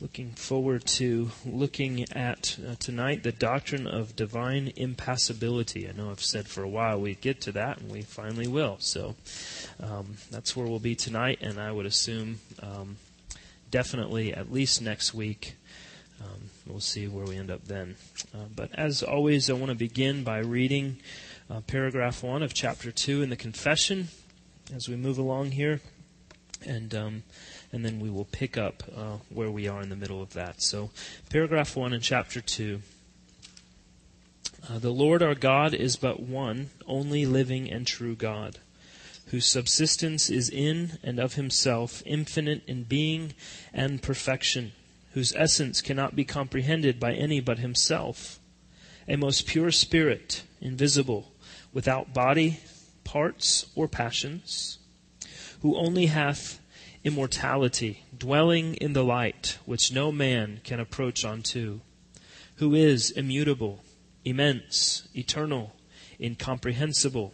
Looking forward to looking at uh, tonight the doctrine of divine impassibility. I know I've said for a while we'd get to that, and we finally will. So um, that's where we'll be tonight, and I would assume um, definitely at least next week. Um, we'll see where we end up then. Uh, but as always, I want to begin by reading uh, paragraph 1 of chapter 2 in the confession as we move along here. And um, and then we will pick up uh, where we are in the middle of that. So, paragraph 1 in chapter 2. Uh, the Lord our God is but one, only living and true God, whose subsistence is in and of himself, infinite in being and perfection, whose essence cannot be comprehended by any but himself, a most pure spirit, invisible, without body, parts, or passions, who only hath immortality, dwelling in the light, which no man can approach unto, who is immutable, immense, eternal, incomprehensible,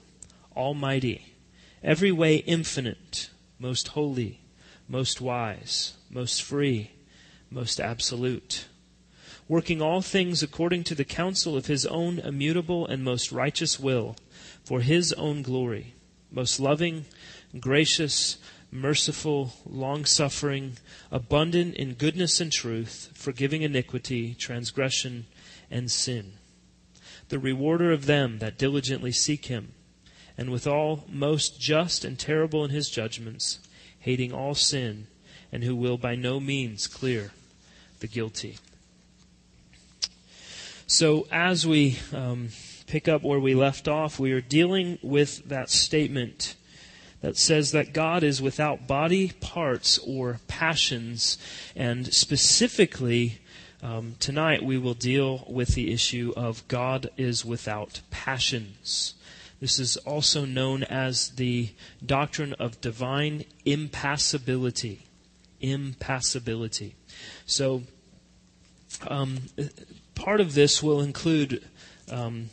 almighty, every way infinite, most holy, most wise, most free, most absolute, working all things according to the counsel of his own immutable and most righteous will, for his own glory, most loving, gracious, merciful, long suffering, abundant in goodness and truth, forgiving iniquity, transgression, and sin. The rewarder of them that diligently seek him, and withal most just and terrible in his judgments, hating all sin, and who will by no means clear the guilty. So, as we um, pick up where we left off, we are dealing with that statement that says that God is without body parts or passions. And specifically, um, tonight we will deal with the issue of God is without passions. This is also known as the doctrine of divine impassibility. Impassibility. So, um, part of this will include um,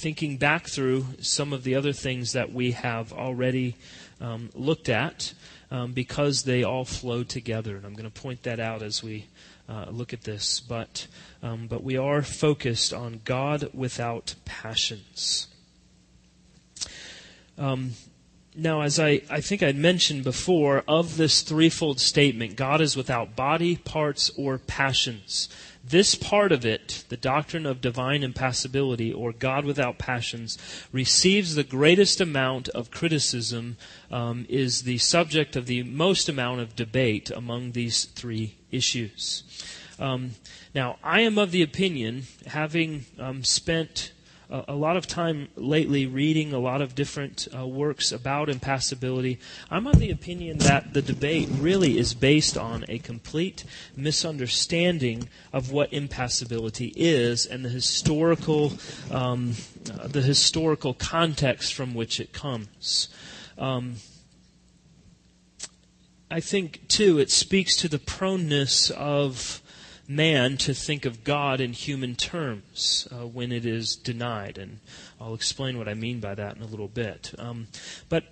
thinking back through some of the other things that we have already um, looked at um, because they all flow together. And I'm going to point that out as we uh, look at this. But, um, but we are focused on God without passions. Um, now, as I, I think I mentioned before, of this threefold statement, God is without body, parts, or passions. This part of it, the doctrine of divine impassibility or God without passions, receives the greatest amount of criticism, um, is the subject of the most amount of debate among these three issues. Um, now, I am of the opinion, having um, spent a, lot of time lately reading a lot of different uh, works about impassibility. I'm of the opinion that the debate really is based on a complete misunderstanding of what impassibility is and the historical um, uh, the historical context from which it comes. Um, I think too it speaks to the proneness of man to think of God in human terms uh, when it is denied. And I'll explain what I mean by that in a little bit. Um, but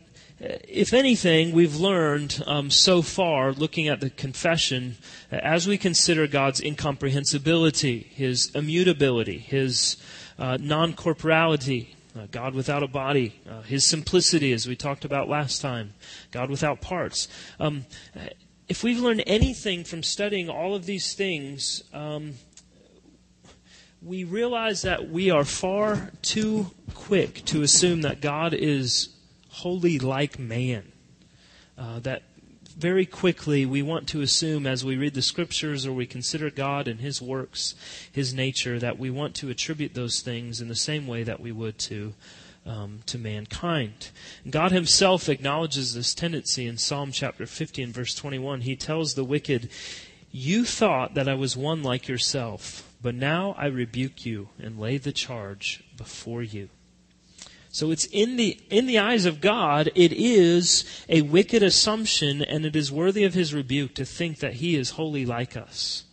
uh, if anything, we've learned um, so far, looking at the confession, uh, as we consider God's incomprehensibility, His immutability, His uh, non corporality, uh, God without a body, uh, His simplicity, as we talked about last time, God without parts. Um, if we've learned anything from studying all of these things, um, we realize that we are far too quick to assume that God is wholly like man. Uh, that very quickly we want to assume as we read the scriptures or we consider God and His works, His nature, that we want to attribute those things in the same way that we would to um, to mankind. God Himself acknowledges this tendency in Psalm chapter 50 and verse 21. He tells the wicked, You thought that I was one like yourself, but now I rebuke you and lay the charge before you. So it's in the, in the eyes of God, it is a wicked assumption and it is worthy of His rebuke to think that He is wholly like us.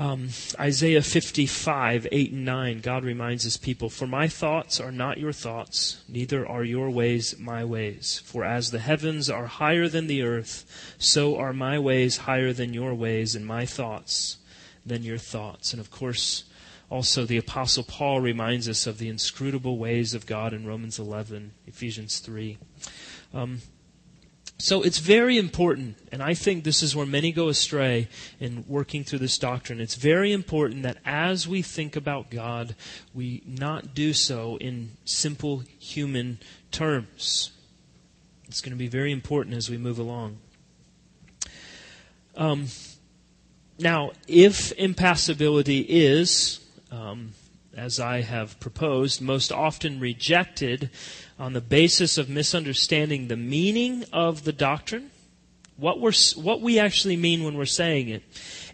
Um, Isaiah 55, 8 and 9, God reminds his people, For my thoughts are not your thoughts, neither are your ways my ways. For as the heavens are higher than the earth, so are my ways higher than your ways, and my thoughts than your thoughts. And of course, also the Apostle Paul reminds us of the inscrutable ways of God in Romans 11, Ephesians 3. Um, so it's very important, and I think this is where many go astray in working through this doctrine. It's very important that as we think about God, we not do so in simple human terms. It's going to be very important as we move along. Um, now, if impassibility is, um, as I have proposed, most often rejected on the basis of misunderstanding the meaning of the doctrine, what, we're, what we actually mean when we're saying it,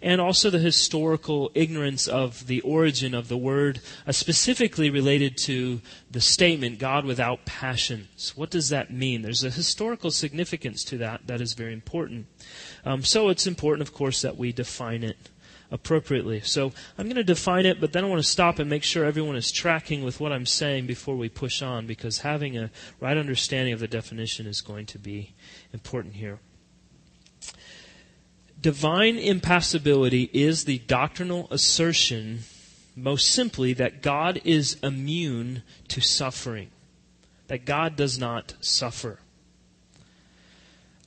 and also the historical ignorance of the origin of the word, uh, specifically related to the statement, God without passions. What does that mean? There's a historical significance to that that is very important. Um, so it's important, of course, that we define it appropriately. So I'm going to define it, but then I want to stop and make sure everyone is tracking with what I'm saying before we push on, because having a right understanding of the definition is going to be important here. Divine impassibility is the doctrinal assertion, most simply, that God is immune to suffering, that God does not suffer.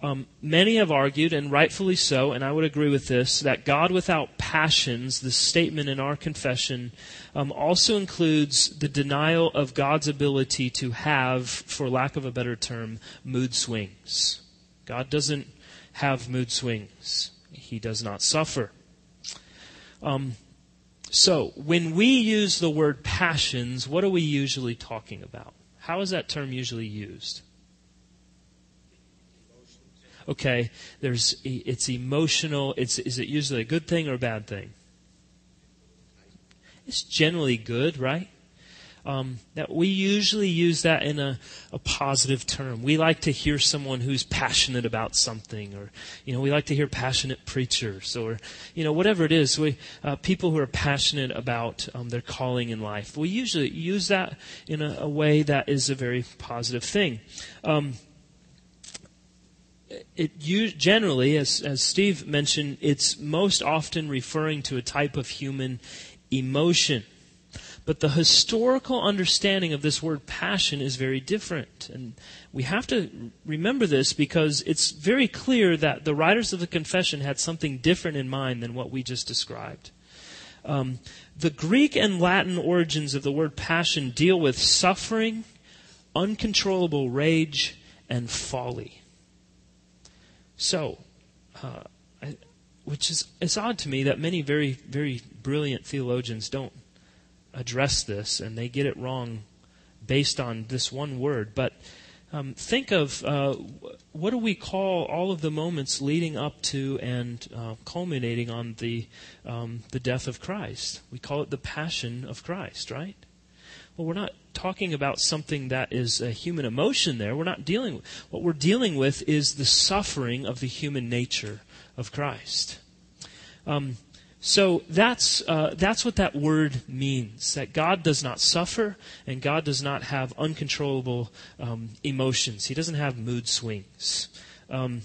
Um, many have argued, and rightfully so, and I would agree with this, that God without passions, the statement in our confession, um, also includes the denial of God's ability to have, for lack of a better term, mood swings. God doesn't have mood swings, He does not suffer. Um, so, when we use the word passions, what are we usually talking about? How is that term usually used? Okay, there's it's emotional. It's is it usually a good thing or a bad thing? It's generally good, right? Um, that we usually use that in a, a positive term. We like to hear someone who's passionate about something, or you know, we like to hear passionate preachers, or you know, whatever it is. We uh, people who are passionate about um, their calling in life. We usually use that in a, a way that is a very positive thing. Um, it generally, as, as Steve mentioned, it's most often referring to a type of human emotion. But the historical understanding of this word passion is very different. And we have to remember this because it's very clear that the writers of the confession had something different in mind than what we just described. Um, the Greek and Latin origins of the word passion deal with suffering, uncontrollable rage, and folly. So, uh, I, which is it's odd to me that many very very brilliant theologians don't address this and they get it wrong based on this one word. But um, think of uh, what do we call all of the moments leading up to and uh, culminating on the um, the death of Christ? We call it the Passion of Christ, right? Well, we're not talking about something that is a human emotion there. We're not dealing with, what we're dealing with is the suffering of the human nature of Christ. Um, so that's, uh, that's what that word means that God does not suffer and God does not have uncontrollable um, emotions. He doesn't have mood swings. Um,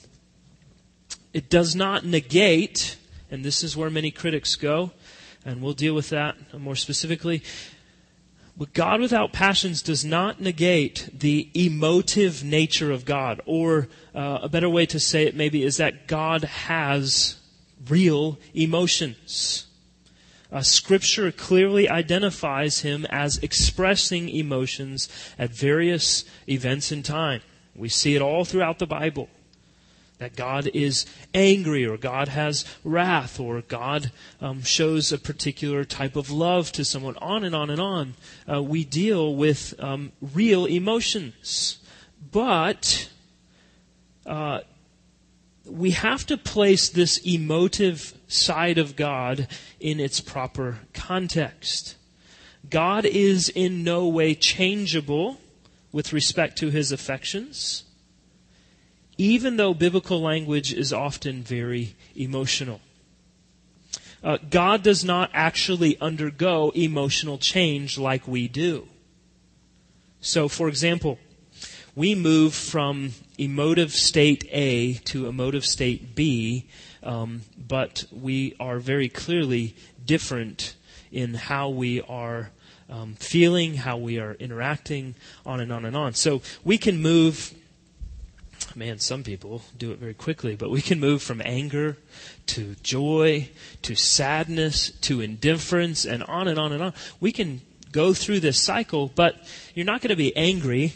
it does not negate, and this is where many critics go, and we'll deal with that more specifically. But God without passions does not negate the emotive nature of God. Or uh, a better way to say it maybe is that God has real emotions. Uh, scripture clearly identifies him as expressing emotions at various events in time. We see it all throughout the Bible that God is angry or God has wrath or God um, shows a particular type of love to someone, on and on and on. Uh, we deal with um, real emotions. But uh, we have to place this emotive side of God in its proper context. God is in no way changeable with respect to his affections even though biblical language is often very emotional. uh, God does not actually undergo emotional change like we do. So, for example, we move from emotive state A to emotive state B, um, but we are very clearly different in how we are um, feeling, how we are interacting, on and on and on. So we can move man, some people do it very quickly, but we can move from anger to joy to sadness to indifference and on and on and on. We can go through this cycle, but you're not going to be angry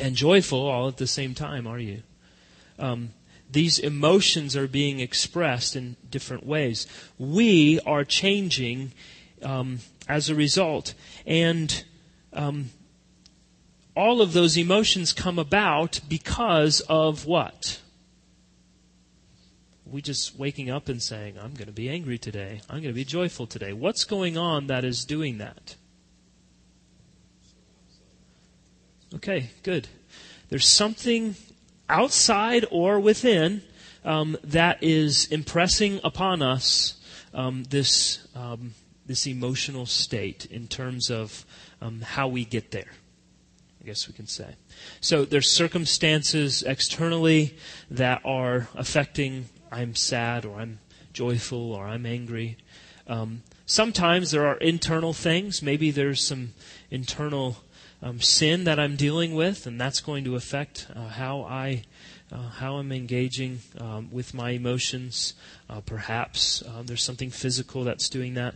and joyful all at the same time, are you? Um, these emotions are being expressed in different ways. We are changing um, as a result. And um, all of those emotions come about because of what? We just waking up and saying, I'm going to be angry today. I'm going to be joyful today. What's going on that is doing that? Okay, good. There's something outside or within um, that is impressing upon us um, this um, this emotional state in terms of um, how we get there. I guess we can say. So there's circumstances externally that are affecting I'm sad or I'm joyful or I'm angry. Um, sometimes there are internal things. Maybe there's some internal um, sin that I'm dealing with, and that's going to affect uh, how I uh, how I'm engaging um, with my emotions. Uh, perhaps uh, there's something physical that's doing that.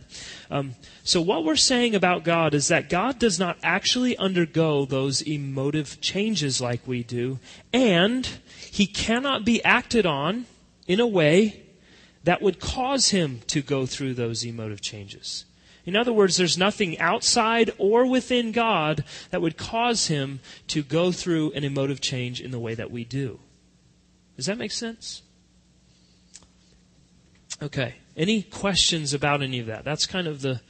Um, so, what we're saying about God is that God does not actually undergo those emotive changes like we do, and He cannot be acted on in a way that would cause Him to go through those emotive changes. In other words, there's nothing outside or within God that would cause him to go through an emotive change in the way that we do. Does that make sense? Okay. Any questions about any of that? That's kind of the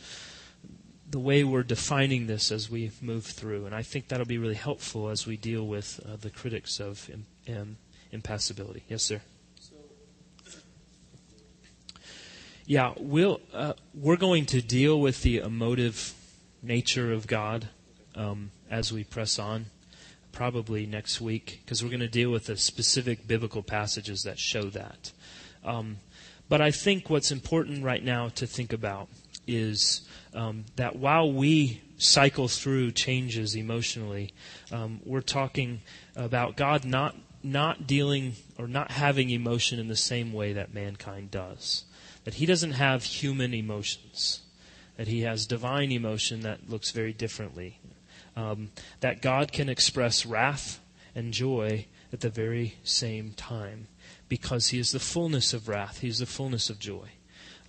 the way we're defining this as we move through, and I think that'll be really helpful as we deal with uh, the critics of Im- Im- impassibility. Yes, sir. Yeah, we'll uh, we're going to deal with the emotive nature of God um, as we press on probably next week because we're going to deal with the specific biblical passages that show that. Um, but I think what's important right now to think about is um, that while we cycle through changes emotionally, um, we're talking about God not not dealing or not having emotion in the same way that mankind does. That He doesn't have human emotions. That He has divine emotion that looks very differently um, that God can express wrath and joy at the very same time because He is the fullness of wrath, He is the fullness of joy.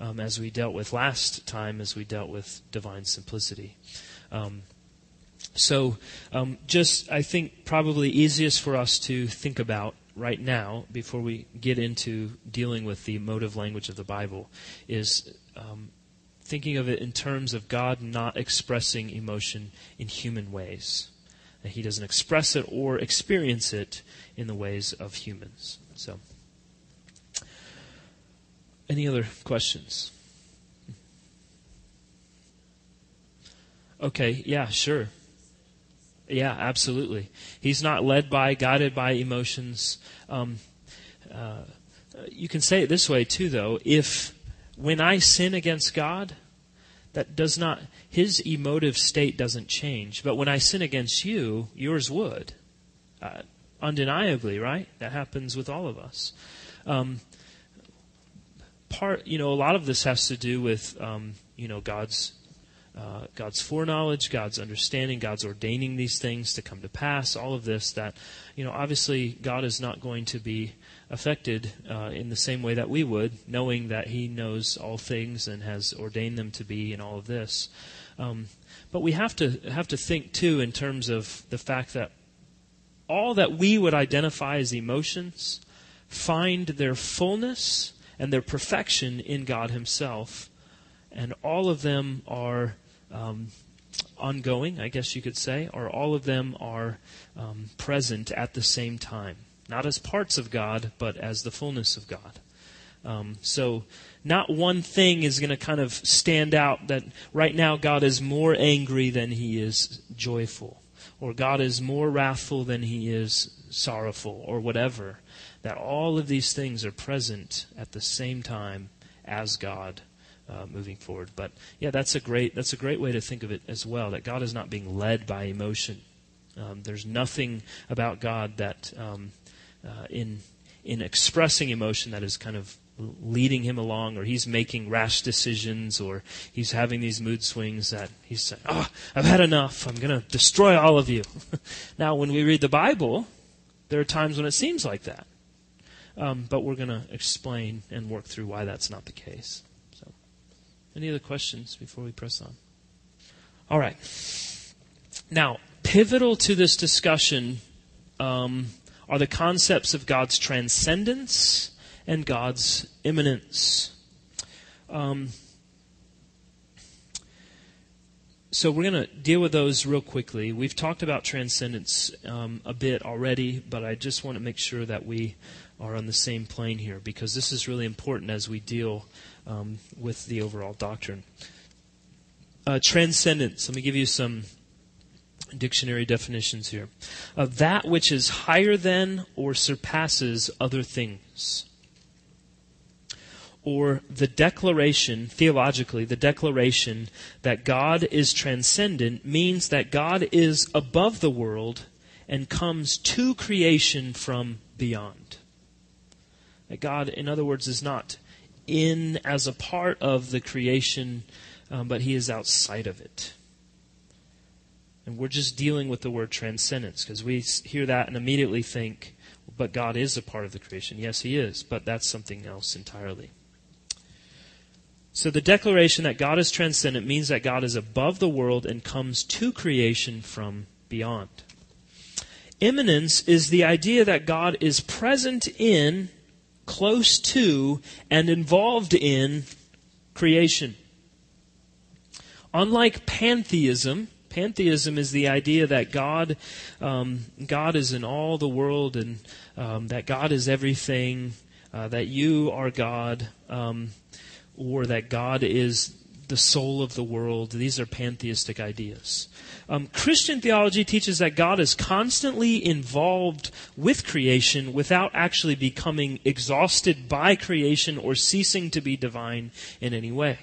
Um, as we dealt with last time, as we dealt with divine simplicity. Um, so, um, just I think probably easiest for us to think about right now, before we get into dealing with the emotive language of the Bible, is um, thinking of it in terms of God not expressing emotion in human ways. That he doesn't express it or experience it in the ways of humans. So, any other questions? Okay, yeah, sure. Yeah, absolutely. He's not led by, guided by emotions. Um, uh, you can say it this way, too, though. If when I sin against God, that does not, his emotive state doesn't change. But when I sin against you, yours would. Uh, undeniably, right? That happens with all of us. Um, part, you know, a lot of this has to do with, um, you know, God's uh, God's foreknowledge, God's understanding, God's ordaining these things to come to pass. All of this that, you know, obviously God is not going to be affected uh, in the same way that we would, knowing that He knows all things and has ordained them to be, and all of this. Um, but we have to have to think too in terms of the fact that all that we would identify as emotions find their fullness and their perfection in God Himself, and all of them are. Um, ongoing, I guess you could say, or all of them are um, present at the same time not as parts of God, but as the fullness of God. Um, so, not one thing is going to kind of stand out that right now God is more angry than he is joyful, or God is more wrathful than he is sorrowful, or whatever. That all of these things are present at the same time as God. Uh, moving forward, but yeah, that's a great that's a great way to think of it as well. That God is not being led by emotion. Um, there's nothing about God that um, uh, in in expressing emotion that is kind of leading him along or he's making rash decisions or he's having these mood swings that he's saying, Oh, I've had enough. I'm going to destroy all of you. now, when we read the Bible, there are times when it seems like that. Um, but we're going to explain and work through why that's not the case. So, any other questions before we press on? All right. Now, pivotal to this discussion um, are the concepts of God's transcendence and God's immanence. Um, so we're going to deal with those real quickly. We've talked about transcendence um, a bit already, but I just want to make sure that we are on the same plane here because this is really important as we deal um, with the overall doctrine. Uh, transcendence. Let me give you some dictionary definitions here. Of that which is higher than or surpasses other things or the declaration, theologically, the declaration that God is transcendent means that God is above the world and comes to creation from beyond. That God, in other words, is not in as a part of the creation, um, but He is outside of it. And we're just dealing with the word transcendence because we hear that and immediately think, but God is a part of the creation. Yes, He is, but that's something else entirely. So the declaration that God is transcendent means that God is above the world and comes to creation from beyond. Immanence is the idea that God is present in, close to, and involved in creation. Unlike pantheism, pantheism is the idea that God, um, God is in all the world and um, that God is everything, uh, that you are God. Um, or that God is the soul of the world. These are pantheistic ideas. Um, Christian theology teaches that God is constantly involved with creation without actually becoming exhausted by creation or ceasing to be divine in any way.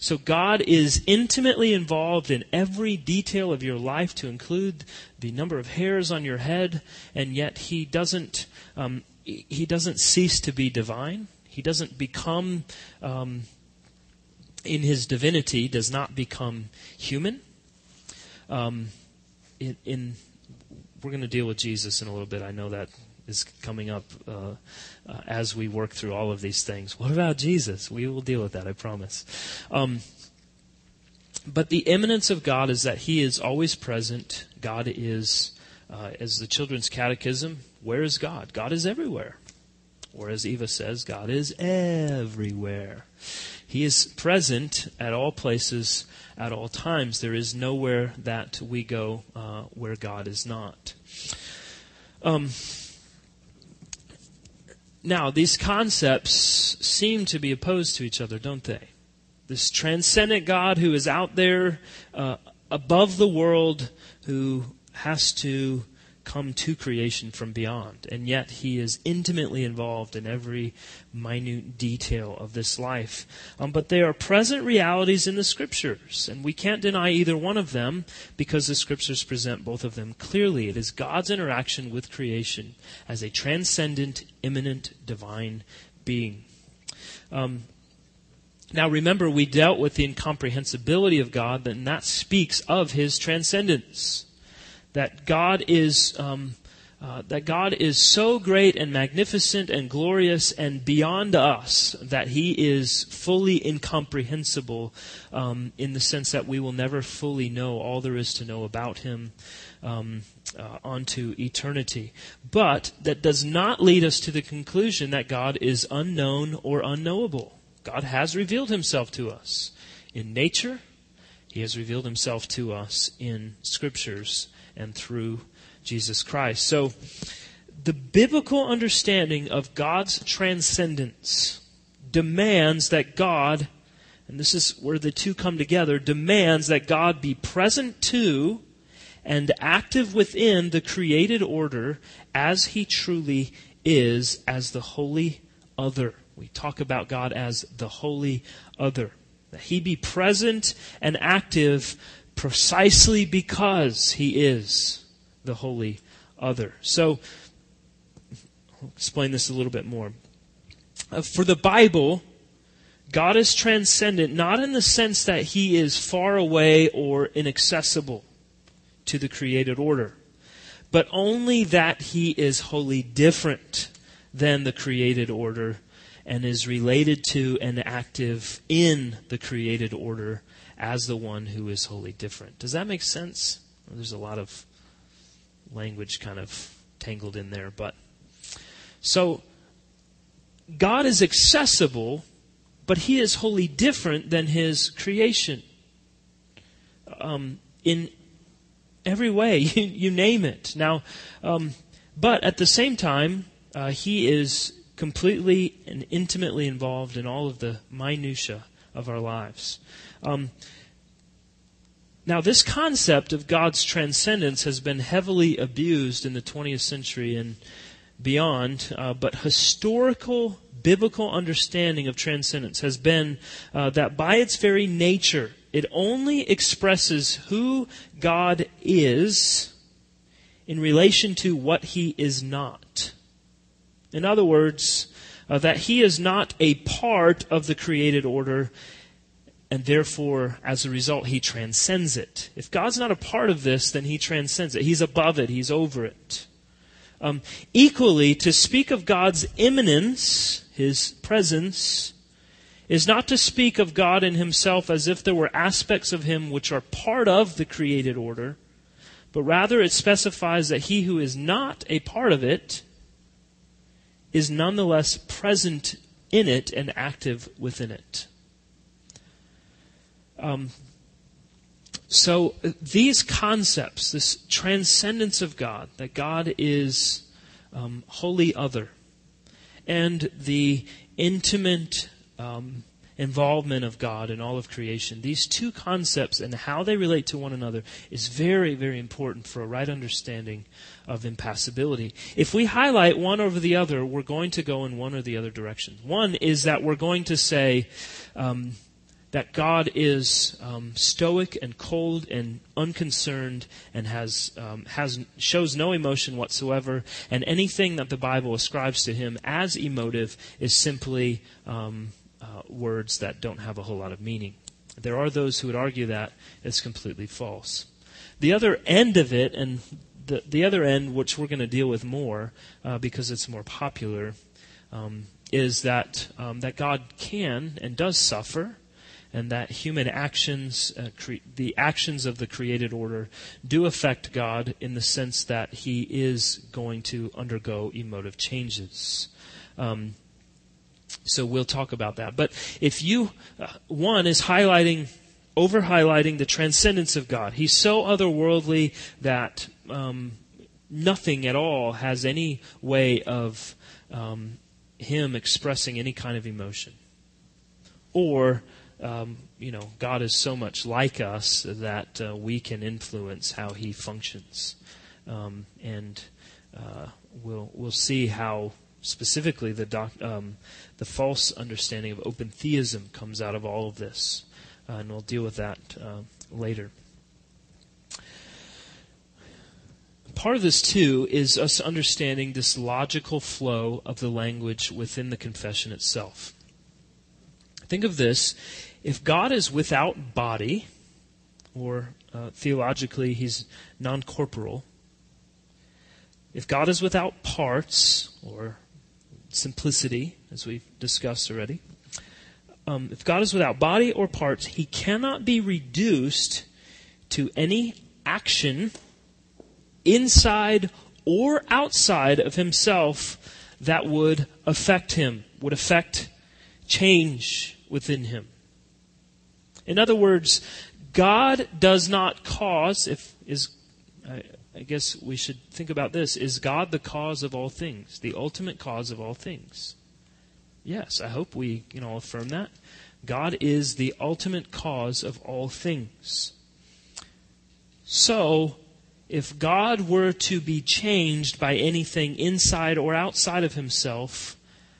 So God is intimately involved in every detail of your life, to include the number of hairs on your head, and yet He doesn't um, He doesn't cease to be divine. He doesn't become, um, in his divinity, does not become human. Um, in, in, we're going to deal with Jesus in a little bit. I know that is coming up uh, uh, as we work through all of these things. What about Jesus? We will deal with that, I promise. Um, but the immanence of God is that He is always present. God is, uh, as the Children's Catechism, where is God? God is everywhere. Or as Eva says, God is everywhere. He is present at all places, at all times. There is nowhere that we go uh, where God is not. Um, now, these concepts seem to be opposed to each other, don't they? This transcendent God who is out there uh, above the world, who has to come to creation from beyond. And yet he is intimately involved in every minute detail of this life. Um, but they are present realities in the scriptures, and we can't deny either one of them because the scriptures present both of them clearly. It is God's interaction with creation as a transcendent, immanent, divine being. Um, now remember, we dealt with the incomprehensibility of God, and that speaks of his transcendence that God is um, uh, that God is so great and magnificent and glorious and beyond us that He is fully incomprehensible um, in the sense that we will never fully know all there is to know about Him um, uh, onto eternity. But that does not lead us to the conclusion that God is unknown or unknowable. God has revealed Himself to us in nature. He has revealed Himself to us in scriptures and through Jesus Christ. So, the biblical understanding of God's transcendence demands that God, and this is where the two come together, demands that God be present to and active within the created order as he truly is as the holy other. We talk about God as the holy other. That he be present and active precisely because he is the holy other. So, I'll explain this a little bit more. Uh, for the Bible, God is transcendent not in the sense that he is far away or inaccessible to the created order, but only that he is wholly different than the created order and is related to and active in the created order as the one who is wholly different. Does that make sense? There's a lot of language kind of tangled in there, but so God is accessible, but He is wholly different than His creation. Um, in every way, you, you, name it. Now, um, but at the same time, uh, He is completely and intimately involved in all of the minutiae of our lives. Um, now, this concept of God's transcendence has been heavily abused in the 20th century and beyond, uh, but historical biblical understanding of transcendence has been uh, that by its very nature, it only expresses who God is in relation to what he is not. In other words, uh, that he is not a part of the created order, and therefore, as a result, he transcends it. If God's not a part of this, then he transcends it. He's above it, he's over it. Um, equally, to speak of God's immanence, his presence, is not to speak of God in himself as if there were aspects of him which are part of the created order, but rather it specifies that he who is not a part of it is nonetheless present in it and active within it. Um, so these concepts, this transcendence of God, that God is um, wholly other, and the intimate um, involvement of God in all of creation, these two concepts and how they relate to one another is very, very important for a right understanding of impassibility. If we highlight one over the other, we're going to go in one or the other direction. One is that we're going to say um, that God is um, stoic and cold and unconcerned and has um, has shows no emotion whatsoever, and anything that the Bible ascribes to him as emotive is simply um, uh, words that don't have a whole lot of meaning. There are those who would argue that it's completely false. The other end of it, and the, the other end, which we're going to deal with more uh, because it's more popular, um, is that um, that God can and does suffer, and that human actions, uh, cre- the actions of the created order, do affect God in the sense that He is going to undergo emotive changes. Um, so we'll talk about that. But if you, uh, one is highlighting, over highlighting the transcendence of God. He's so otherworldly that um, nothing at all has any way of um, Him expressing any kind of emotion. Or, um, you know, God is so much like us that uh, we can influence how He functions. Um, and uh, we'll, we'll see how specifically the, doc, um, the false understanding of open theism comes out of all of this. Uh, and we'll deal with that uh, later. Part of this, too, is us understanding this logical flow of the language within the confession itself. Think of this if God is without body, or uh, theologically, he's non corporeal, if God is without parts, or simplicity, as we've discussed already. Um, if God is without body or parts, he cannot be reduced to any action inside or outside of himself that would affect him, would affect change within him. In other words, God does not cause, if is I guess we should think about this. Is God the cause of all things, the ultimate cause of all things? Yes, I hope we can all affirm that. God is the ultimate cause of all things. So, if God were to be changed by anything inside or outside of himself,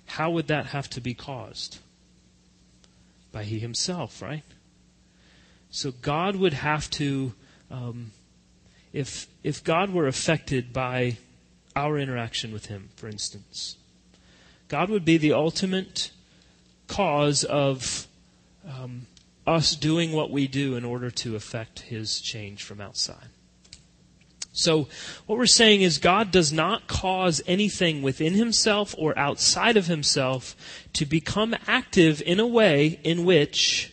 how would that have to be caused? By he himself, right? So God would have to, um, if if God were affected by our interaction with Him, for instance, God would be the ultimate cause of um, us doing what we do in order to affect His change from outside. So, what we're saying is God does not cause anything within himself or outside of himself to become active in a way in which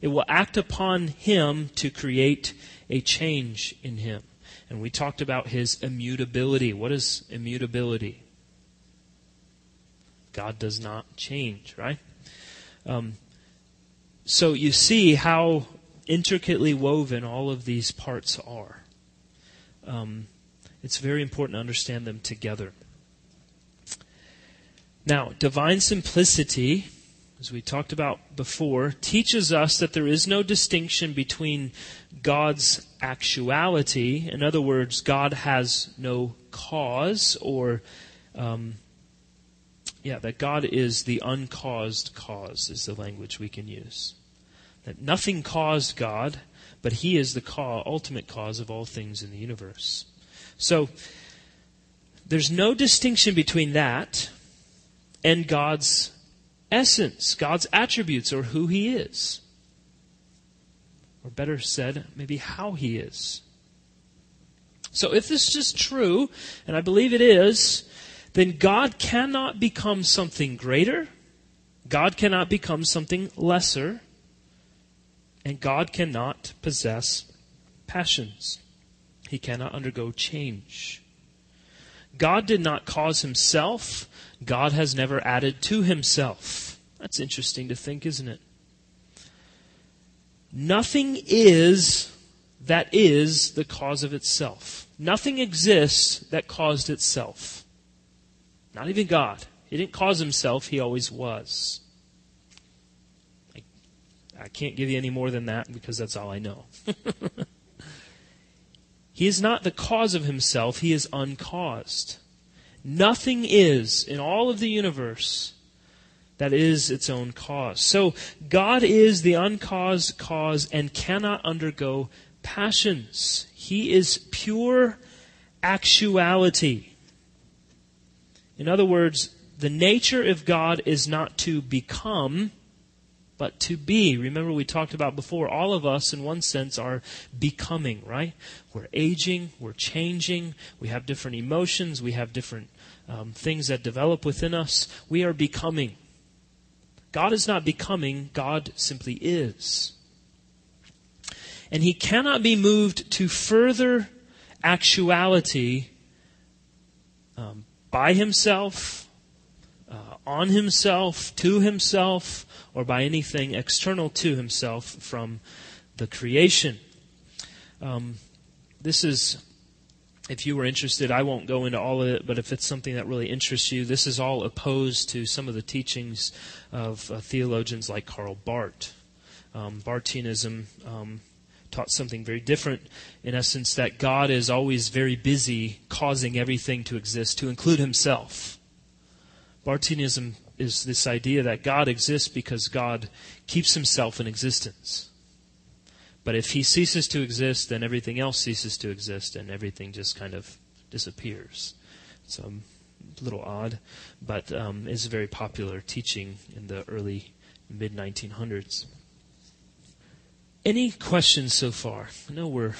it will act upon him to create a change in him. And we talked about his immutability. What is immutability? God does not change, right? Um, so you see how intricately woven all of these parts are. Um, it's very important to understand them together. Now, divine simplicity as we talked about before, teaches us that there is no distinction between God's actuality. In other words, God has no cause, or, um, yeah, that God is the uncaused cause, is the language we can use. That nothing caused God, but He is the cause, ultimate cause of all things in the universe. So, there's no distinction between that and God's essence, God's attributes, or who He is. Or better said, maybe how He is. So if this is true, and I believe it is, then God cannot become something greater, God cannot become something lesser, and God cannot possess passions. He cannot undergo change. God did not cause himself God has never added to himself. That's interesting to think, isn't it? Nothing is that is the cause of itself. Nothing exists that caused itself. Not even God. He didn't cause himself, he always was. I, I can't give you any more than that because that's all I know. he is not the cause of himself, he is uncaused. Nothing is in all of the universe that is its own cause. So God is the uncaused cause and cannot undergo passions. He is pure actuality. In other words, the nature of God is not to become, but to be. Remember, we talked about before, all of us, in one sense, are becoming, right? We're aging, we're changing, we have different emotions, we have different um, things that develop within us. We are becoming. God is not becoming, God simply is. And He cannot be moved to further actuality um, by Himself, on Himself, to Himself, or by anything external to himself from the creation. Um, this is, if you were interested, I won't go into all of it, but if it's something that really interests you, this is all opposed to some of the teachings of uh, theologians like Karl Barth. Um, um, taught something very different, in essence, that God is always very busy causing everything to exist, to include himself. Barthianism is this idea that God exists because God keeps himself in existence. But if he ceases to exist, then everything else ceases to exist and everything just kind of disappears. So um, a little odd, but um, is a very popular teaching in the early mid 1900s. Any questions so far? I know we're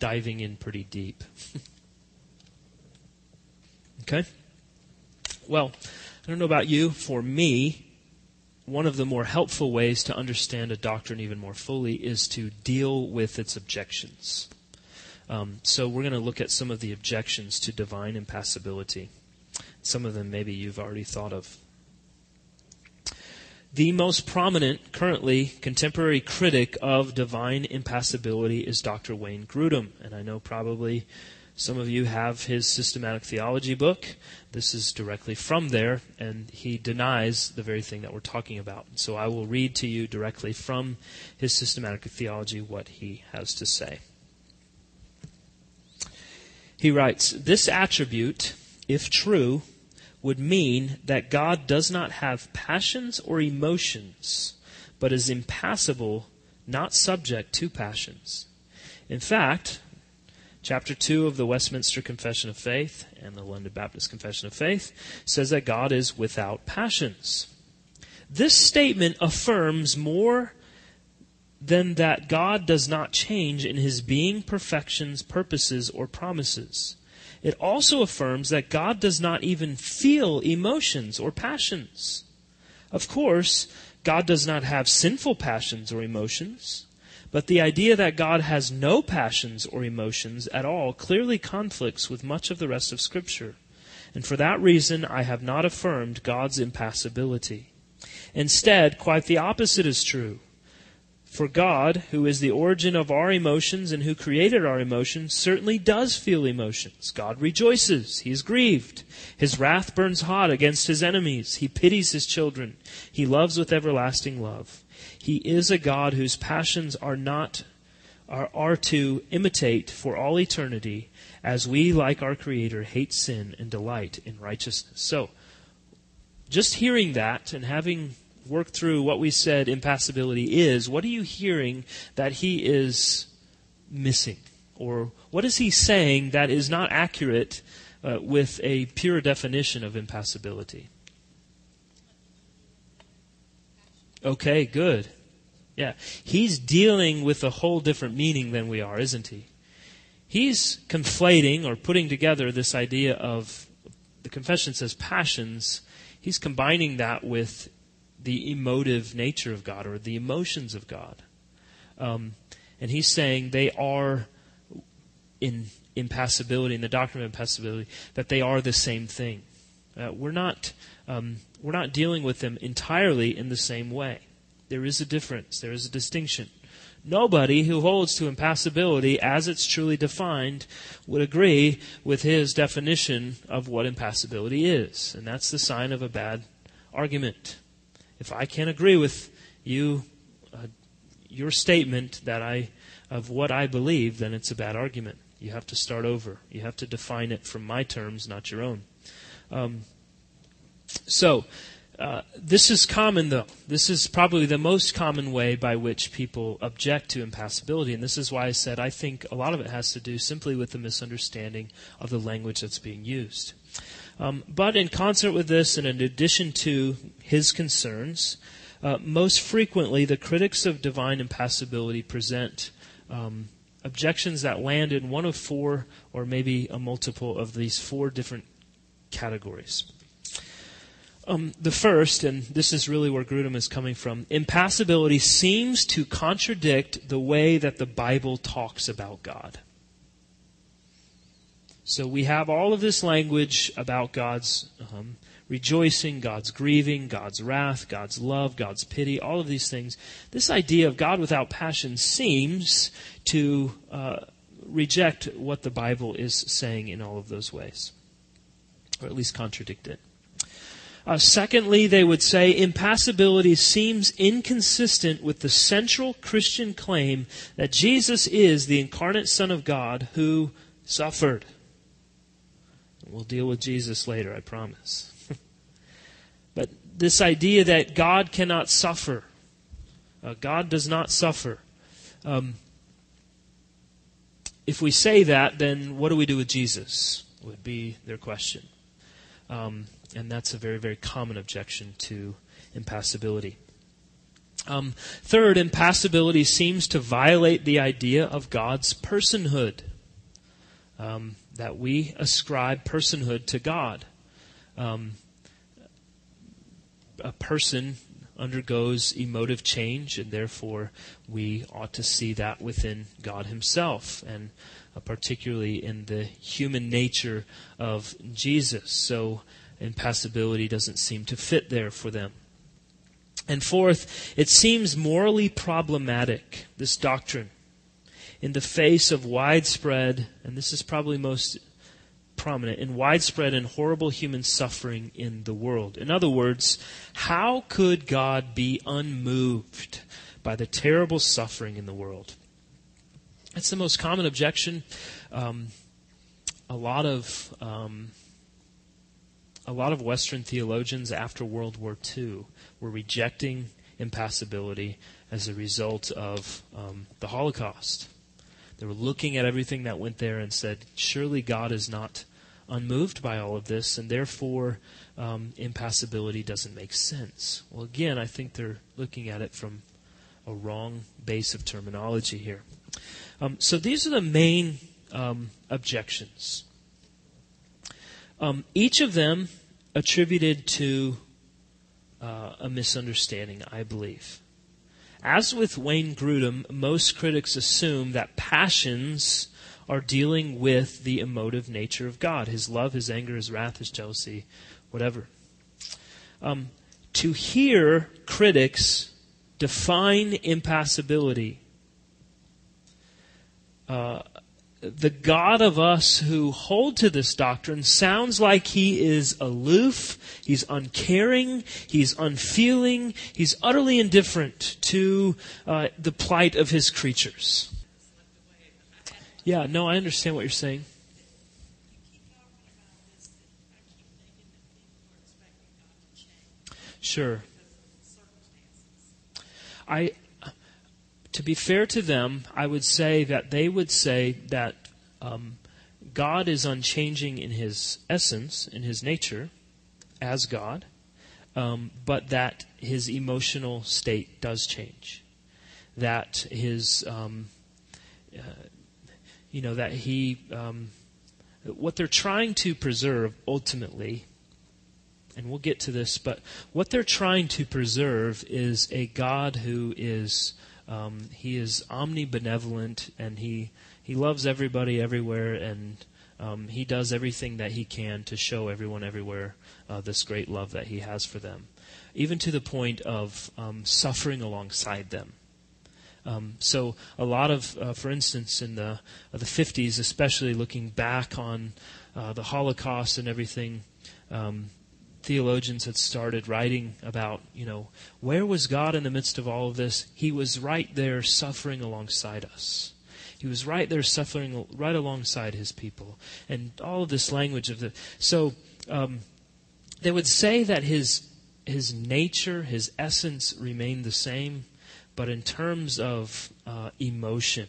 diving in pretty deep. okay? Well, I don't know about you. For me, one of the more helpful ways to understand a doctrine even more fully is to deal with its objections. Um, so we're going to look at some of the objections to divine impassibility. Some of them maybe you've already thought of. The most prominent, currently, contemporary critic of divine impassibility is Dr. Wayne Grudem. And I know probably Some of you have his systematic theology book. This is directly from there, and he denies the very thing that we're talking about. So I will read to you directly from his systematic theology what he has to say. He writes This attribute, if true, would mean that God does not have passions or emotions, but is impassible, not subject to passions. In fact, chapter 2 of the Westminster Confession of Faith and the London Baptist Confession of Faith says that God is without passions. This statement affirms more than that God does not change in his being, perfections, purposes, or promises. It also affirms that God does not even feel emotions or passions. Of course, God does not have sinful passions or emotions. But the idea that God has no passions or emotions at all clearly conflicts with much of the rest of Scripture. And for that reason, I have not affirmed God's impassibility. Instead, quite the opposite is true. For God, who is the origin of our emotions and who created our emotions, certainly does feel emotions. God rejoices. He is grieved. His wrath burns hot against his enemies. He pities his children. He loves with everlasting love. He is a God whose passions are not are, are to imitate for all eternity as we, like our Creator, hate sin and delight in righteousness. So, just hearing that and having worked through what we said impassibility is, what are you hearing that he is missing? Or what is he saying that is not accurate uh, with a pure definition of impassibility? Okay, good. Yeah. He's dealing with a whole different meaning than we are, isn't he? He's conflating or putting together this idea of the confession says passions. He's combining that with the emotive nature of God or the emotions of God. Um, and he's saying they are in impassibility, in the doctrine of impassibility, that they are the same thing. Uh, we're not um, we're not dealing with them entirely in the same way. There is a difference. There is a distinction. Nobody who holds to impassibility as it's truly defined would agree with his definition of what impassibility is. And that's the sign of a bad argument. If I can't agree with you, uh, your statement that I, of what I believe, then it's a bad argument. You have to start over. You have to define it from my terms, not your own. Um, so, uh, this is common, though. This is probably the most common way by which people object to impassibility. And this is why I said I think a lot of it has to do simply with the misunderstanding of the language that's being used. Um, but in concert with this, and in addition to his concerns, uh, most frequently the critics of divine impassibility present um, objections that land in one of four, or maybe a multiple of these four different categories. Um, the first, and this is really where Grudem is coming from, impassibility seems to contradict the way that the Bible talks about God. So we have all of this language about God's um, rejoicing, God's grieving, God's wrath, God's love, God's pity, all of these things. This idea of God without passion seems to uh, reject what the Bible is saying in all of those ways, or at least contradict it. Uh, secondly, they would say impassibility seems inconsistent with the central Christian claim that Jesus is the incarnate Son of God who suffered. We'll deal with Jesus later, I promise. but this idea that God cannot suffer, uh, God does not suffer. Um, if we say that, then what do we do with Jesus? Would be their question. Um, and that's a very, very common objection to impassibility. Um, third, impassibility seems to violate the idea of God's personhood. Um, that we ascribe personhood to God. Um, a person undergoes emotive change, and therefore we ought to see that within God Himself, and Uh, particularly in the human nature of Jesus. So impassibility doesn't seem to fit there for them. And fourth, it seems morally problematic, this doctrine. in the face of widespread, and this is probably most prominent, in widespread and horrible human suffering in the world. In other words, how could God be unmoved by the terrible suffering in the world? That's the most common objection. Um, a lot of um, a lot of Western theologians after World War II were rejecting impassibility as a result of um, the Holocaust. They were looking at everything that went there and said, surely God is not unmoved by all of this, and therefore um, impassibility doesn't make sense. Well, again, I think they're looking at it from a wrong base of terminology here. Um, so these are the main um, objections. Um, each of them attributed to uh, a misunderstanding, I believe. As with Wayne Grudem, most critics assume that passions are dealing with the emotive nature of God his love, his anger, his wrath, his jealousy, whatever. Um, to hear critics define impassibility, the God of us who hold to this doctrine sounds like he is aloof, he's uncaring, he's unfeeling, he's utterly indifferent to uh, the plight of his creatures. Yeah, no, I understand what you're saying. Sure. I to be fair to them, I would say that they would say that um, God is unchanging in his essence, in his nature, as God, um, but that his emotional state does change. That his, um, uh, you know, that he, um, what they're trying to preserve ultimately, and we'll get to this, but what they're trying to preserve is a God who is um, he is omnibenevolent and he, he loves everybody everywhere and um, he does everything that he can to show everyone everywhere uh, this great love that he has for them, even to the point of um, suffering alongside them. Um, so a lot of, uh, for instance, in the uh, the 50s, especially looking back on uh, the Holocaust and everything, um, theologians had started writing about, you know, where was God in the midst of all of this? He was right there suffering alongside us. He was right there suffering right alongside his people. And all of this language of the. So um, they would say that his, his nature, his essence remained the same, but in terms of uh, emotion,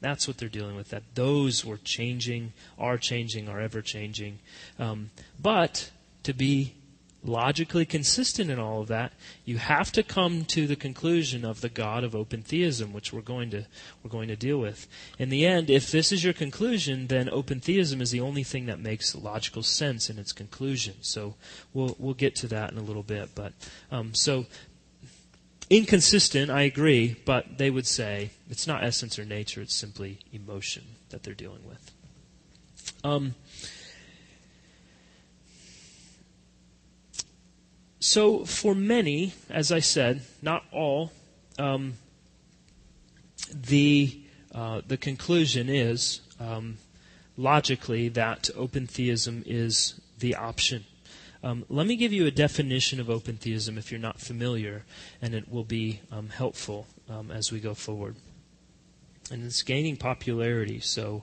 that's what they're dealing with. That those were changing, are changing, are ever changing. Um, but to be logically consistent in all of that, you have to come to the conclusion of the God of open theism, which we're going to we're going to deal with. In the end, if this is your conclusion, then open theism is the only thing that makes logical sense in its conclusion. So we'll we'll get to that in a little bit. But um, so inconsistent, I agree, but they would say it's not essence or nature; it's simply emotion that they're dealing with. Um, So, for many, as I said, not all, um, the uh, the conclusion is um, logically that open theism is the option. Um, let me give you a definition of open theism if you're not familiar, and it will be um, helpful um, as we go forward. And it's gaining popularity, so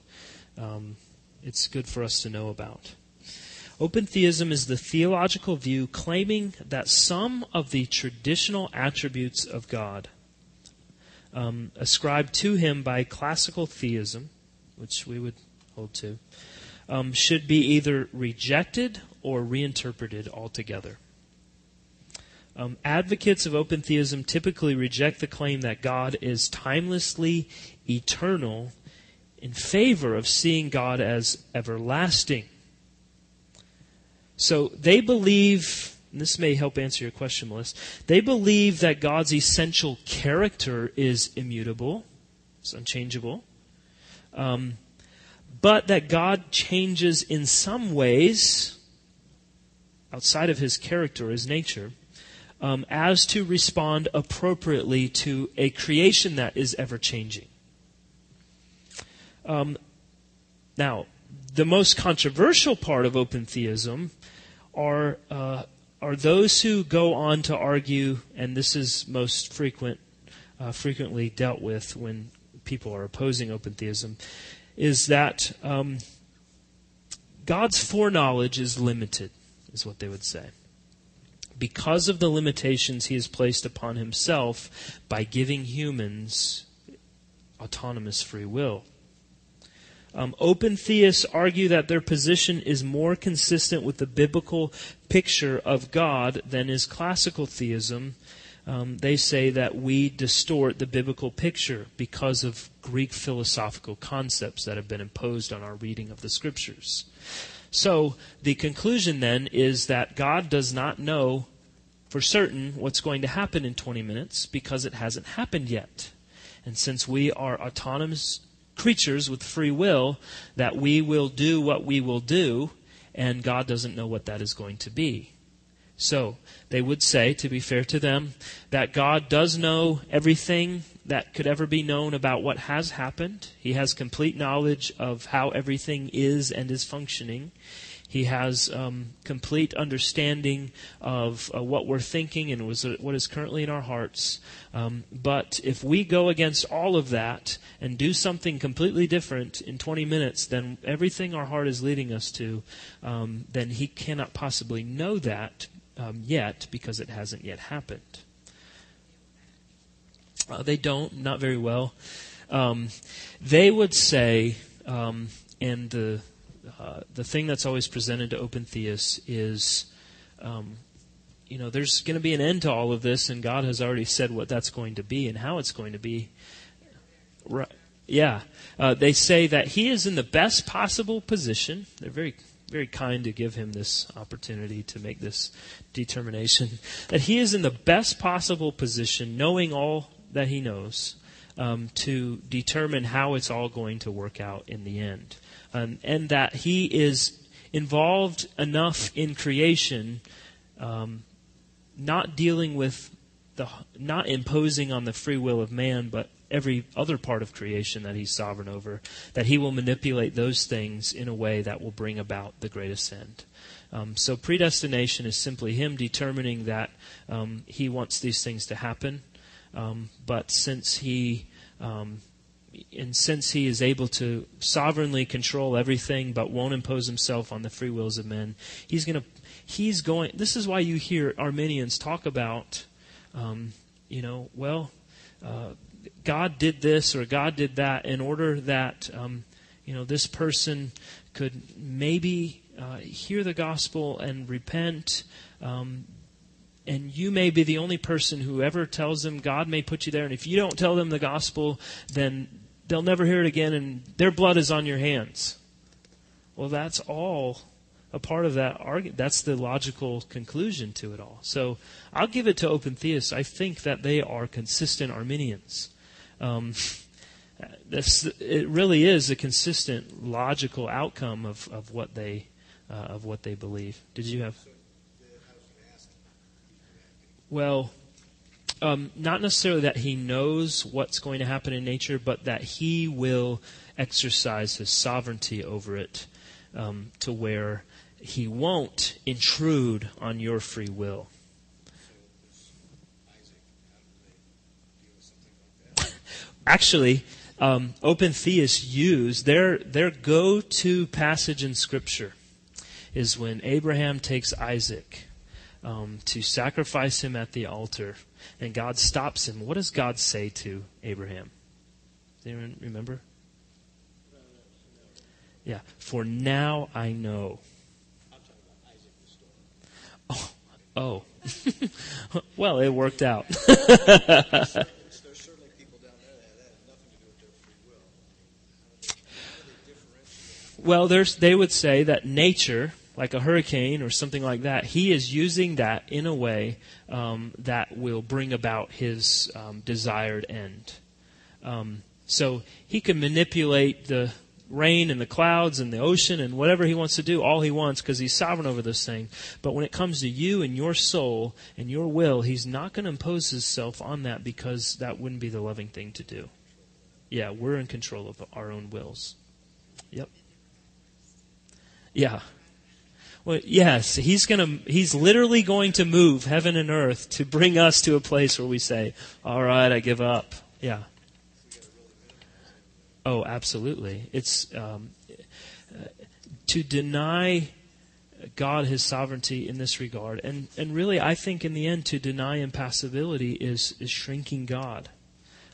um, it's good for us to know about. Open theism is the theological view claiming that some of the traditional attributes of God um, ascribed to him by classical theism, which we would hold to, um, should be either rejected or reinterpreted altogether. Um, advocates of open theism typically reject the claim that God is timelessly eternal in favor of seeing God as everlasting. So they believe, and this may help answer your question, Melissa. They believe that God's essential character is immutable, it's unchangeable, um, but that God changes in some ways outside of his character, his nature, um, as to respond appropriately to a creation that is ever changing. Um, now, the most controversial part of open theism are uh, are those who go on to argue, and this is most frequent, uh, frequently dealt with when people are opposing open theism, is that um, God's foreknowledge is limited, is what they would say. Because of the limitations he has placed upon himself by giving humans autonomous free will. Um, open theists argue that their position is more consistent with the biblical picture of God than is classical theism. Um, they say that we distort the biblical picture because of Greek philosophical concepts that have been imposed on our reading of the scriptures. So the conclusion then is that God does not know for certain what's going to happen in 20 minutes because it hasn't happened yet. And since we are autonomous creatures with free will that we will do what we will do, and God doesn't know what that is going to be. So, they would say, to be fair to them, that God does know everything that could ever be known about what has happened. He has complete knowledge of how everything is and is functioning. He has um, complete understanding of uh, what we're thinking and uh, what is currently in our hearts. Um, but if we go against all of that and do something completely different in 20 minutes than everything our heart is leading us to, um, then He cannot possibly know that um, yet because it hasn't yet happened. Uh, they don't, not very well. Um, they would say, um, and the uh, the thing that's always presented to open theists is, um, you know, there's going to be an end to all of this, and God has already said what that's going to be and how it's going to be. Right? Yeah. Uh, they say that he is in the best possible position. They're very, very kind to give him this opportunity to make this determination. That he is in the best possible position, knowing all that he knows, um, to determine how it's all going to work out in the end um, and that he is involved enough in creation, um, not dealing with the, not imposing on the free will of man, but every other part of creation that he's sovereign over, that he will manipulate those things in a way that will bring about the greatest end. Um, so predestination is simply him determining that um, he wants these things to happen, um, but since he um, and since he is able to sovereignly control everything but won't impose himself on the free wills of men, he's going to he's going. This is why you hear Arminians talk about, um, you know, well, uh, God did this or God did that in order that um, you know this person could maybe uh, hear the gospel and repent. Um, and you may be the only person who ever tells them God may put you there. And if you don't tell them the gospel, then they'll never hear it again, and their blood is on your hands. Well, that's all a part of that argument. That's the logical conclusion to it all. So I'll give it to open theists. I think that they are consistent Arminians. Um, this, it really is a consistent, logical outcome of, of what they uh, of what they believe. Did you have? Well, um, not necessarily that he knows what's going to happen in nature, but that he will exercise his sovereignty over it um, to where he won't intrude on your free will. Actually, um, open theists use their their go-to passage in Scripture is when Abraham takes Isaac um, to sacrifice him at the altar and God stops him. What does God say to Abraham? Does anyone remember? Yeah. For now I know. Oh, oh. well, it worked out. well, there's, they would say that nature like a hurricane or something like that, he is using that in a way um, that will bring about his um, desired end. Um, so he can manipulate the rain and the clouds and the ocean and whatever he wants to do, all he wants, because he's sovereign over this thing. But when it comes to you and your soul and your will, he's not going to impose himself on that because that wouldn't be the loving thing to do. Yeah, we're in control of our own wills. Yep. Yeah. Well, yes, he's to he's literally going to move heaven and earth to bring us to a place where we say, "All right, I give up." Yeah. Oh, absolutely. It's um, to deny God his sovereignty in this regard. And, and really, I think in the end, to deny impassibility is, is shrinking God.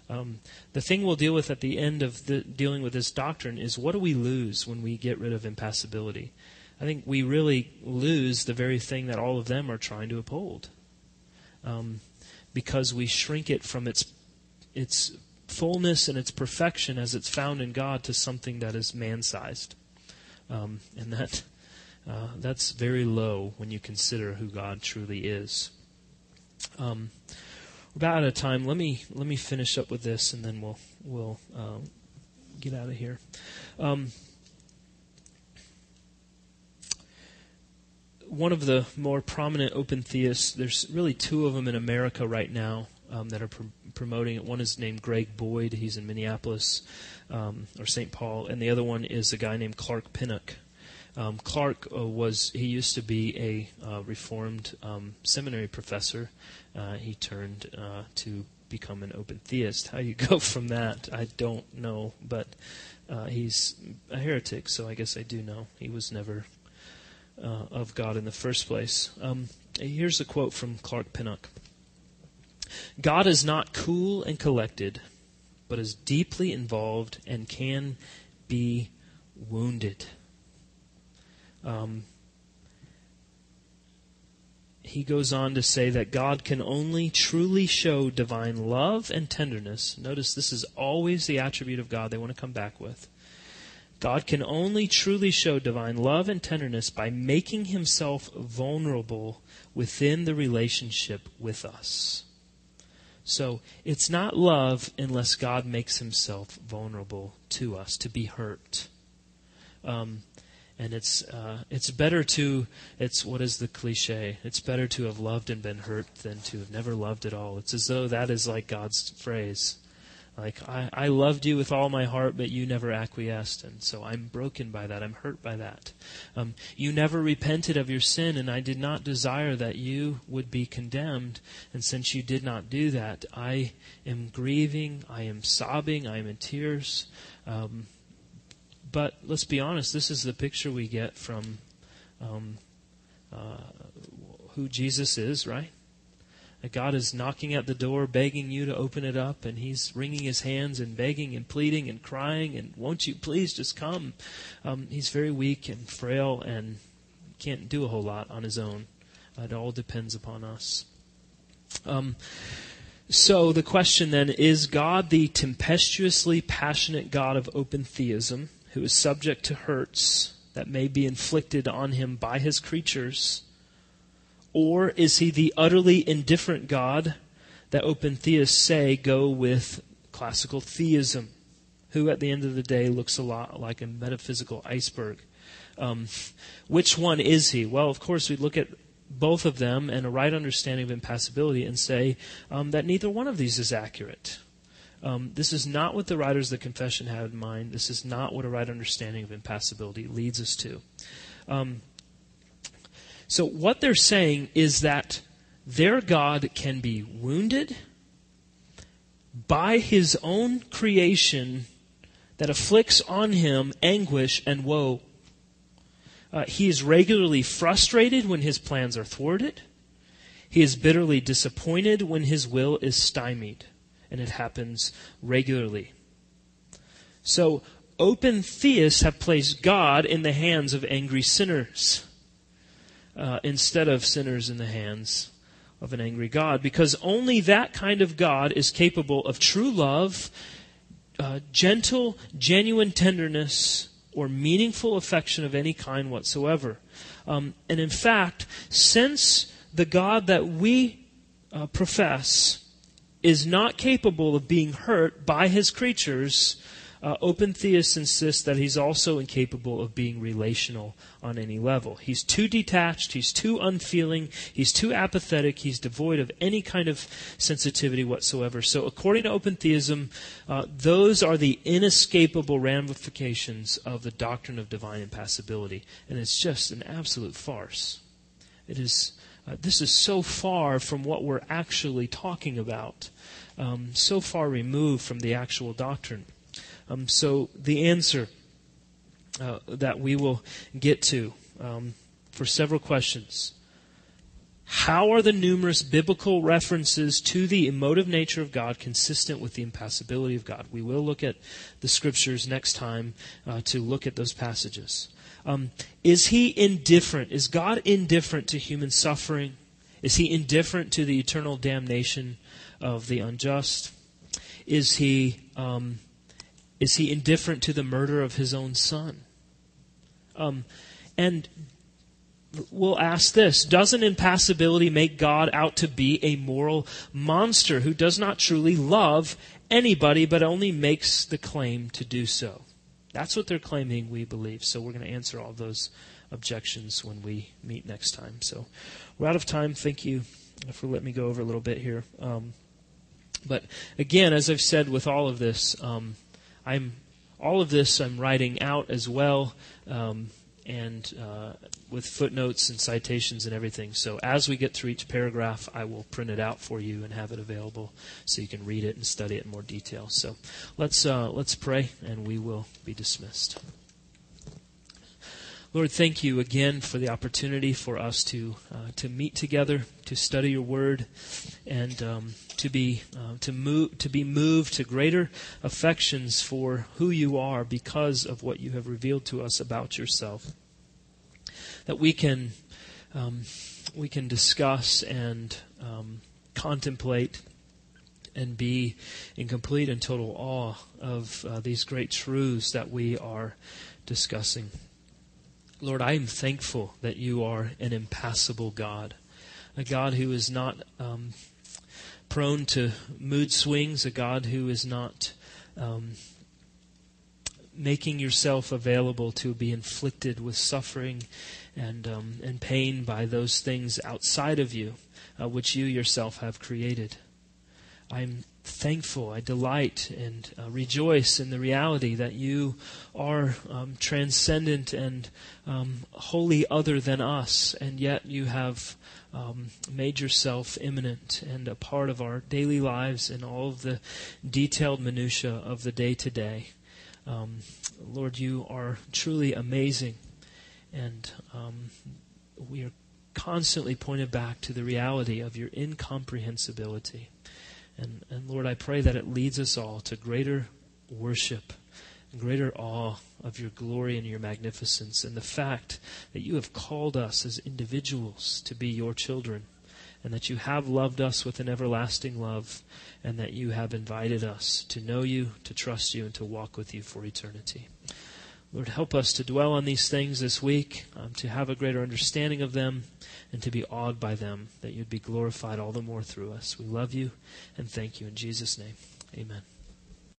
Um, the thing we'll deal with at the end of the, dealing with this doctrine is what do we lose when we get rid of impassibility? I think we really lose the very thing that all of them are trying to uphold. Um, because we shrink it from its its fullness and its perfection as it's found in God to something that is man sized. Um, and that uh, that's very low when you consider who God truly is. Um, we're about out of time. Let me let me finish up with this, and then we'll we'll um, get out of here. Um, one of the more prominent open theists. There's really two of them in America right now um, that are pr- promoting it. One is named Greg Boyd. He's in Minneapolis um, or St. Paul, and the other one is a guy named Clark Pinnock. Um, Clark uh, was he used to be a uh, Reformed um, seminary professor. Uh, he turned uh, to become an open theist. How you go from that, I don't know, but uh, he's a heretic, so I guess I do know. He was never uh, of God in the first place. Um, here's a quote from Clark Pinnock. God is not cool and collected, but is deeply involved and can be wounded. Um, he goes on to say that God can only truly show divine love and tenderness. Notice this is always the attribute of God they want to come back with. God can only truly show divine love and tenderness by making himself vulnerable within the relationship with us. So it's not love unless God makes himself vulnerable to us, to be hurt. Um, and it's uh, it's better to it's what is the cliche? It's better to have loved and been hurt than to have never loved at all. It's as though that is like God's phrase. Like I, I loved you with all my heart, but you never acquiesced, and so I'm broken by that. I'm hurt by that. Um, you never repented of your sin, and I did not desire that you would be condemned. And since you did not do that, I am grieving. I am sobbing. I am in tears. Um, but let's be honest, this is the picture we get from um, uh, who Jesus is, right? God is knocking at the door, begging you to open it up, and He's wringing His hands and begging and pleading and crying, and won't you please just come? Um, he's very weak and frail and can't do a whole lot on His own. It all depends upon us. Um, so the question then is God the tempestuously passionate God of open theism? who is subject to hurts that may be inflicted on him by his creatures? Or is he the utterly indifferent God that open theists say go with classical theism, who at the end of the day looks a lot like a metaphysical iceberg? Um, which one is he? Well, of course, we look at both of them and a right understanding of impassibility and say um, that neither one of these is accurate. Um, this is not what the writers of the confession have in mind. This is not what a right understanding of impassibility leads us to. Um, so, what they're saying is that their God can be wounded by his own creation that afflicts on him anguish and woe. Uh, he is regularly frustrated when his plans are thwarted. He is bitterly disappointed when his will is stymied and it happens regularly. So, open theists have placed God in the hands of angry sinners uh, instead of sinners in the hands of an angry God, because only that kind of God is capable of true love, uh, gentle, genuine tenderness, or meaningful affection of any kind whatsoever. Um, and in fact, since the God that we uh, profess is not capable of being hurt by his creatures, uh, open theists insist that he's also incapable of being relational on any level. He's too detached, he's too unfeeling, he's too apathetic, he's devoid of any kind of sensitivity whatsoever. So, according to open theism, uh, those are the inescapable ramifications of the doctrine of divine impassibility. And it's just an absolute farce. It is. Uh, this is so far from what we're actually talking about, um, so far removed from the actual doctrine. Um, so the answer uh, that we will get to um, for several questions. How are the numerous biblical references to the emotive nature of God consistent with the impassibility of God? We will look at the scriptures next time uh, to look at those passages. Um, is he indifferent? Is God indifferent to human suffering? Is he indifferent to the eternal damnation of the unjust? Is he um, is he indifferent to the murder of his own son? Um, and we'll ask this Doesn't impassibility make God out to be a moral monster who does not truly love anybody but only makes the claim to do so? That's what they're claiming, we believe. So we're going to answer all those objections when we meet next time. So we're out of time. Thank you for letting me go over a little bit here. Um, but again, as I've said with all of this, um, I'm all of this I'm writing out as well, um, and uh, with footnotes and citations and everything. So as we get through each paragraph, I will print it out for you and have it available so you can read it and study it in more detail. So let's uh, let's pray, and we will be dismissed. Lord, thank you again for the opportunity for us to uh, to meet together, to study your word, and um, to be uh, to move to be moved to greater affections for who you are because of what you have revealed to us about yourself. That we can um, we can discuss and um, contemplate and be in complete and total awe of uh, these great truths that we are discussing. Lord, I am thankful that you are an impassible God, a God who is not um, prone to mood swings, a God who is not um, making yourself available to be inflicted with suffering and um, and pain by those things outside of you, uh, which you yourself have created. I'm thankful. I delight and uh, rejoice in the reality that you are um, transcendent and um, wholly other than us, and yet you have um, made yourself immanent and a part of our daily lives and all of the detailed minutiae of the day to day. Lord, you are truly amazing, and um, we are constantly pointed back to the reality of your incomprehensibility. And, and Lord, I pray that it leads us all to greater worship, and greater awe of your glory and your magnificence, and the fact that you have called us as individuals to be your children, and that you have loved us with an everlasting love, and that you have invited us to know you, to trust you, and to walk with you for eternity. Lord, help us to dwell on these things this week, um, to have a greater understanding of them, and to be awed by them, that you'd be glorified all the more through us. We love you and thank you in Jesus' name. Amen.